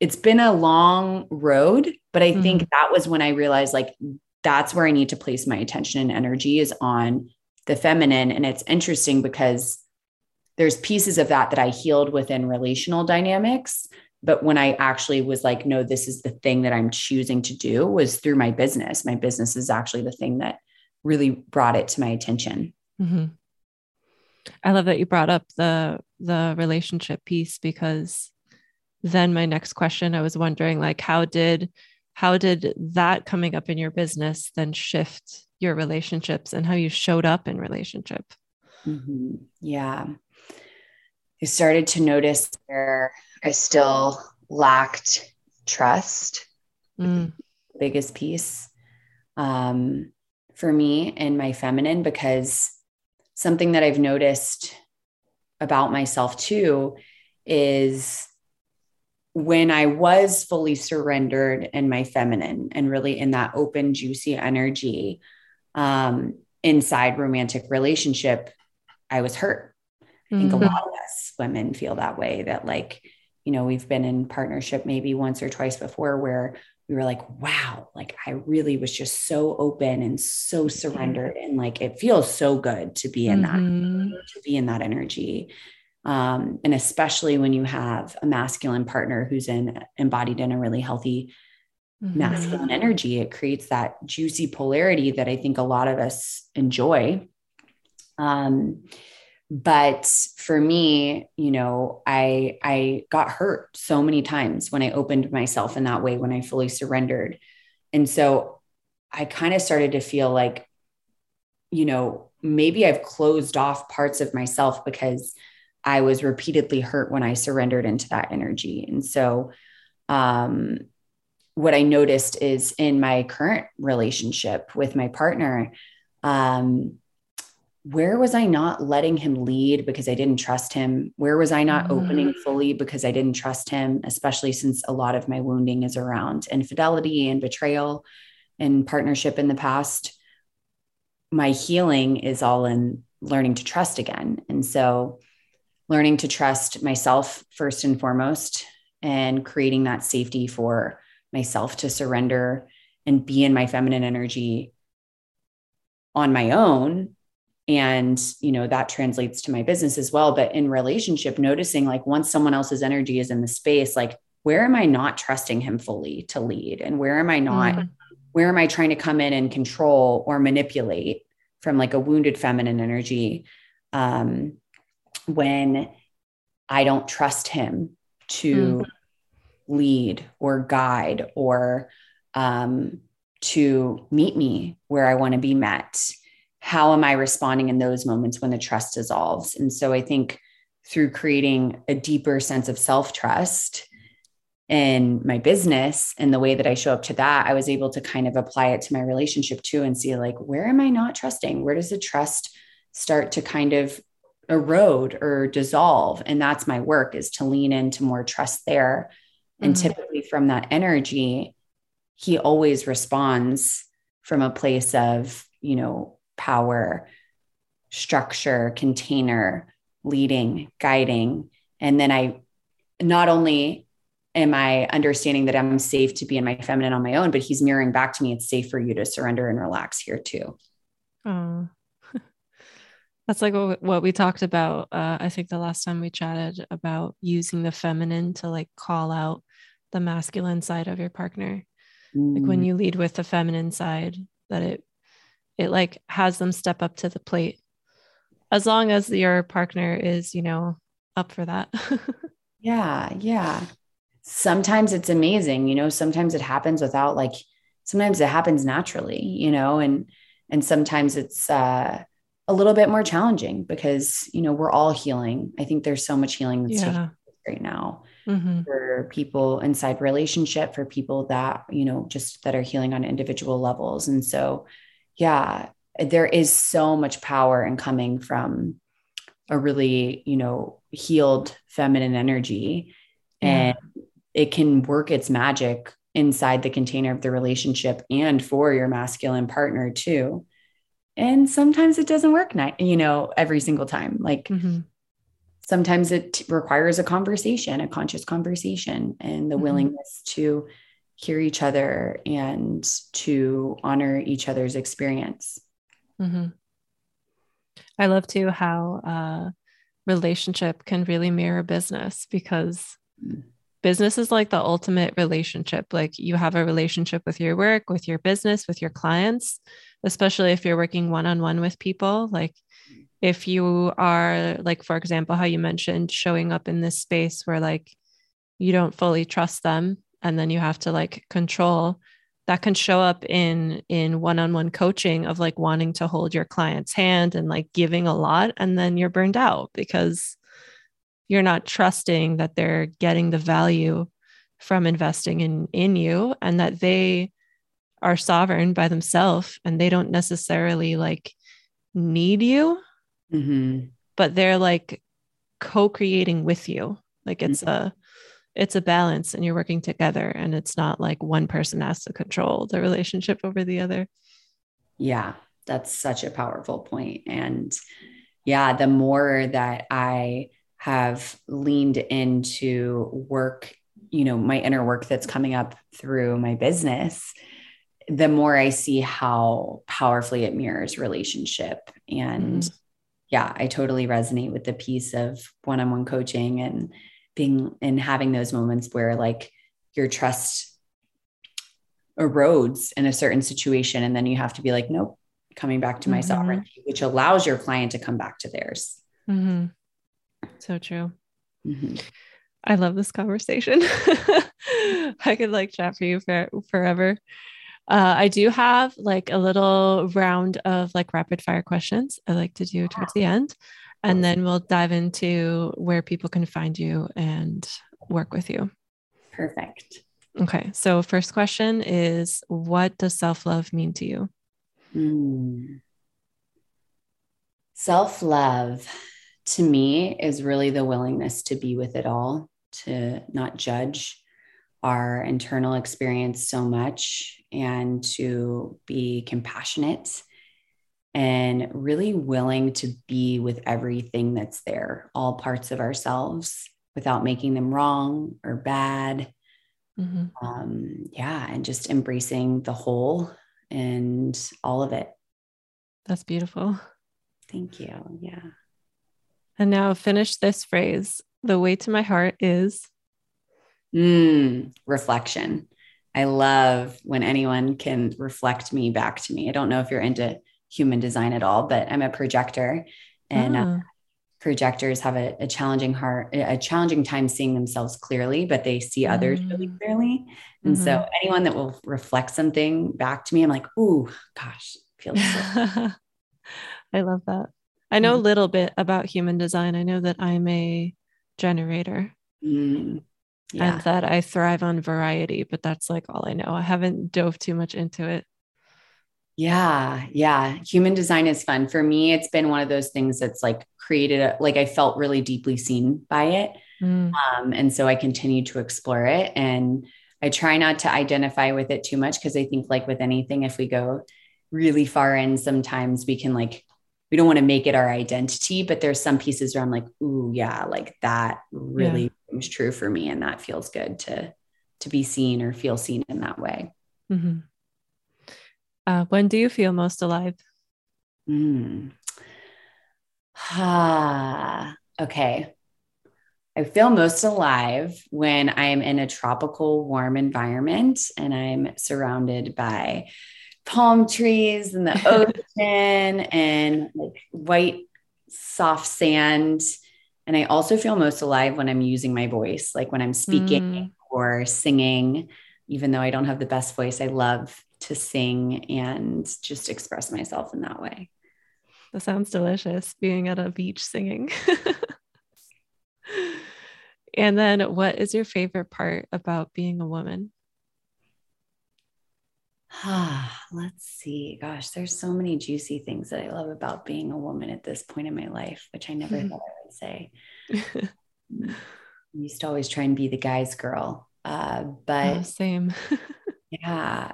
it's been a long road, but I mm. think that was when I realized like that's where I need to place my attention and energy is on the feminine and it's interesting because there's pieces of that that I healed within relational dynamics but when i actually was like no this is the thing that i'm choosing to do was through my business my business is actually the thing that really brought it to my attention mm-hmm. i love that you brought up the the relationship piece because then my next question i was wondering like how did how did that coming up in your business then shift your relationships and how you showed up in relationship mm-hmm. yeah i started to notice where I still lacked trust. Mm. Biggest piece um, for me and my feminine, because something that I've noticed about myself too is when I was fully surrendered in my feminine and really in that open, juicy energy um, inside romantic relationship, I was hurt. I think mm-hmm. a lot of us women feel that way that like you know, we've been in partnership maybe once or twice before where we were like, wow, like I really was just so open and so surrendered. And like it feels so good to be in mm-hmm. that, to be in that energy. Um, and especially when you have a masculine partner who's in embodied in a really healthy mm-hmm. masculine energy, it creates that juicy polarity that I think a lot of us enjoy. Um, but for me you know i i got hurt so many times when i opened myself in that way when i fully surrendered. And so i kind of started to feel like you know maybe i've closed off parts of myself because i was repeatedly hurt when i surrendered into that energy. And so um what i noticed is in my current relationship with my partner um where was I not letting him lead because I didn't trust him? Where was I not mm. opening fully because I didn't trust him, especially since a lot of my wounding is around infidelity and betrayal and partnership in the past? My healing is all in learning to trust again. And so, learning to trust myself first and foremost, and creating that safety for myself to surrender and be in my feminine energy on my own and you know that translates to my business as well but in relationship noticing like once someone else's energy is in the space like where am i not trusting him fully to lead and where am i not mm. where am i trying to come in and control or manipulate from like a wounded feminine energy um when i don't trust him to mm. lead or guide or um to meet me where i want to be met how am I responding in those moments when the trust dissolves? And so I think through creating a deeper sense of self trust in my business and the way that I show up to that, I was able to kind of apply it to my relationship too and see like, where am I not trusting? Where does the trust start to kind of erode or dissolve? And that's my work is to lean into more trust there. And mm-hmm. typically from that energy, he always responds from a place of, you know, power, structure, container, leading, guiding. And then I not only am I understanding that I'm safe to be in my feminine on my own, but he's mirroring back to me, it's safe for you to surrender and relax here too. Oh, that's like what we talked about. Uh, I think the last time we chatted about using the feminine to like call out the masculine side of your partner. Mm. Like when mm. you lead with the feminine side, that it it like has them step up to the plate. As long as your partner is you know up for that. Yeah yeah. Sometimes it's amazing you know sometimes it happens without like sometimes it happens naturally you know and and sometimes it's uh a little bit more challenging because you know we're all healing. I think there's so much healing that's yeah. right now mm-hmm. for people inside relationship for people that you know just that are healing on individual levels. And so yeah there is so much power in coming from a really, you know, healed feminine energy. Yeah. And it can work its magic inside the container of the relationship and for your masculine partner too. And sometimes it doesn't work, night you know, every single time. Like mm-hmm. sometimes it requires a conversation, a conscious conversation, and the mm-hmm. willingness to hear each other and to honor each other's experience. Mm-hmm. I love too how uh, relationship can really mirror business because mm. business is like the ultimate relationship. Like you have a relationship with your work, with your business, with your clients, especially if you're working one on one with people. Like if you are, like, for example, how you mentioned showing up in this space where like you don't fully trust them and then you have to like control that can show up in in one-on-one coaching of like wanting to hold your client's hand and like giving a lot and then you're burned out because you're not trusting that they're getting the value from investing in in you and that they are sovereign by themselves and they don't necessarily like need you mm-hmm. but they're like co-creating with you like it's mm-hmm. a it's a balance and you're working together and it's not like one person has to control the relationship over the other. Yeah that's such a powerful point. And yeah the more that i have leaned into work you know my inner work that's coming up through my business the more i see how powerfully it mirrors relationship. And mm-hmm. yeah i totally resonate with the piece of one-on-one coaching and being and having those moments where like your trust erodes in a certain situation and then you have to be like nope coming back to my mm-hmm. sovereignty which allows your client to come back to theirs mm-hmm. so true mm-hmm. i love this conversation i could like chat for you for, forever uh, I do have like a little round of like rapid fire questions I like to do towards the end and then we'll dive into where people can find you and work with you. Perfect. Okay. So, first question is What does self love mean to you? Mm. Self love to me is really the willingness to be with it all, to not judge our internal experience so much, and to be compassionate and really willing to be with everything that's there, all parts of ourselves without making them wrong or bad. Mm-hmm. Um, yeah, and just embracing the whole and all of it. That's beautiful. Thank you. Yeah. And now finish this phrase the way to my heart is mm, reflection. I love when anyone can reflect me back to me. I don't know if you're into human design at all, but I'm a projector and uh, oh. projectors have a, a, challenging heart, a challenging time seeing themselves clearly, but they see mm others really mm. clearly. And mm-hmm. so anyone that will reflect something back to me, I'm like, Ooh, gosh, feels so. I love that. I know mm a little bit about human design. I know that I'm a generator. Mm. Yeah. And that I thrive on variety, but that's like all I know. I haven't dove too much into it. Yeah, yeah. Human design is fun. For me, it's been one of those things that's like created, a, like I felt really deeply seen by it. Mm. Um, and so I continue to explore it. And I try not to identify with it too much because I think, like with anything, if we go really far in, sometimes we can like, we don't want to make it our identity, but there's some pieces where I'm like, ooh, yeah, like that really yeah. is true for me. And that feels good to, to be seen or feel seen in that way. Mm-hmm. Uh, when do you feel most alive? Mm. Ah, okay. I feel most alive when I'm in a tropical, warm environment and I'm surrounded by palm trees and the ocean and like white, soft sand. And I also feel most alive when I'm using my voice, like when I'm speaking mm. or singing. Even though I don't have the best voice, I love to sing and just express myself in that way. That sounds delicious being at a beach singing. and then, what is your favorite part about being a woman? Ah, Let's see. Gosh, there's so many juicy things that I love about being a woman at this point in my life, which I never thought I would say. I used to always try and be the guy's girl. Uh, but oh, same. yeah.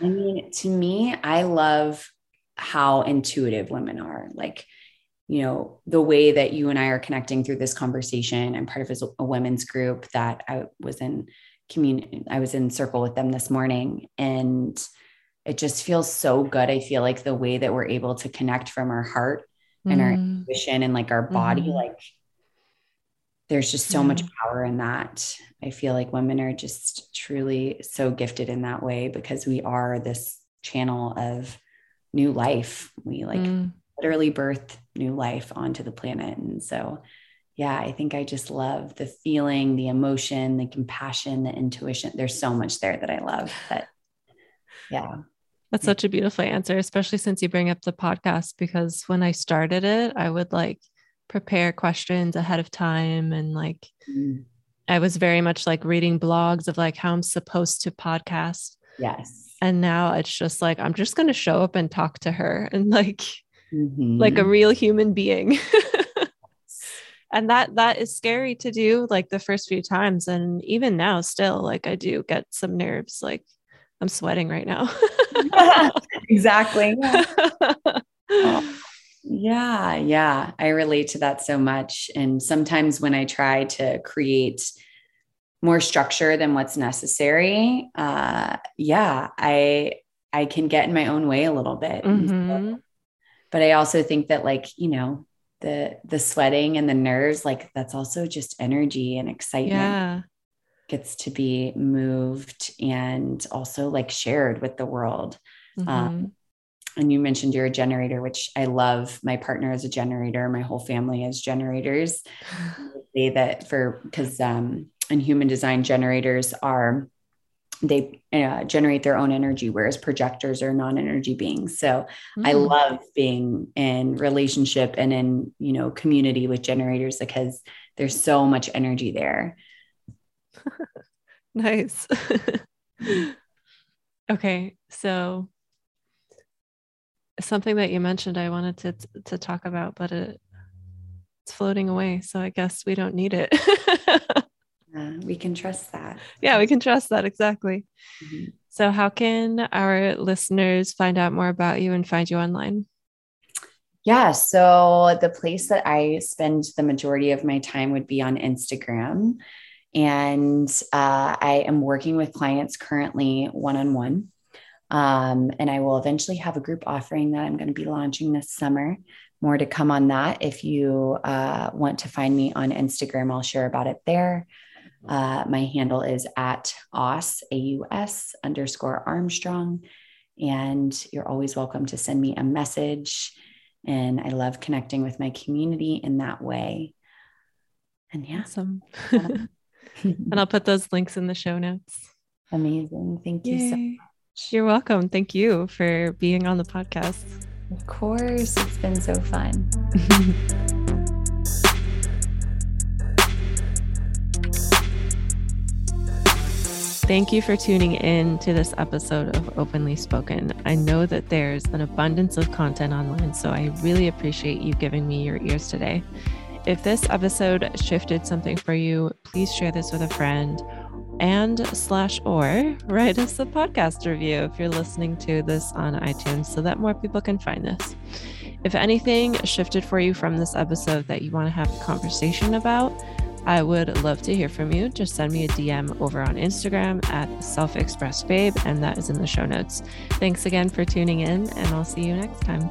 I mean, to me, I love how intuitive women are. Like, you know, the way that you and I are connecting through this conversation. I'm part of a women's group that I was in community. I was in circle with them this morning and it just feels so good. I feel like the way that we're able to connect from our heart and mm. our intuition and like our body, mm. like there's just so much power in that. I feel like women are just truly so gifted in that way because we are this channel of new life. We like mm. literally birth new life onto the planet. And so, yeah, I think I just love the feeling, the emotion, the compassion, the intuition. There's so much there that I love. But yeah. That's such a beautiful answer, especially since you bring up the podcast. Because when I started it, I would like prepare questions ahead of time and like mm. I was very much like reading blogs of like how I'm supposed to podcast. Yes. And now it's just like I'm just going to show up and talk to her and like mm-hmm. like a real human being. and that that is scary to do like the first few times and even now still like I do get some nerves like I'm sweating right now. exactly. oh. Yeah, yeah. I relate to that so much. And sometimes when I try to create more structure than what's necessary, uh, yeah, I I can get in my own way a little bit. Mm-hmm. So, but I also think that like, you know, the the sweating and the nerves, like that's also just energy and excitement. Yeah. Gets to be moved and also like shared with the world. Um, mm-hmm. Um, and you mentioned you're a generator, which I love. My partner is a generator. My whole family is generators. say that for because um, in human design, generators are they uh, generate their own energy, whereas projectors are non-energy beings. So mm. I love being in relationship and in you know community with generators because there's so much energy there. nice. okay, so something that you mentioned I wanted to to talk about, but it, it's floating away. So I guess we don't need it. uh, we can trust that. Yeah, we can trust that exactly. Mm-hmm. So how can our listeners find out more about you and find you online? Yeah, so the place that I spend the majority of my time would be on Instagram. And uh, I am working with clients currently one on one. Um, and I will eventually have a group offering that I'm going to be launching this summer. More to come on that. If you uh, want to find me on Instagram, I'll share about it there. Uh, my handle is at aus, A-U-S underscore Armstrong. And you're always welcome to send me a message. And I love connecting with my community in that way. And yeah. Awesome. and I'll put those links in the show notes. Amazing. Thank you Yay. so much. You're welcome. Thank you for being on the podcast. Of course, it's been so fun. Thank you for tuning in to this episode of Openly Spoken. I know that there's an abundance of content online, so I really appreciate you giving me your ears today. If this episode shifted something for you, please share this with a friend and slash or write us a podcast review if you're listening to this on iTunes so that more people can find this. If anything shifted for you from this episode that you want to have a conversation about, I would love to hear from you. Just send me a DM over on Instagram at self express babe, and that is in the show notes. Thanks again for tuning in, and I'll see you next time.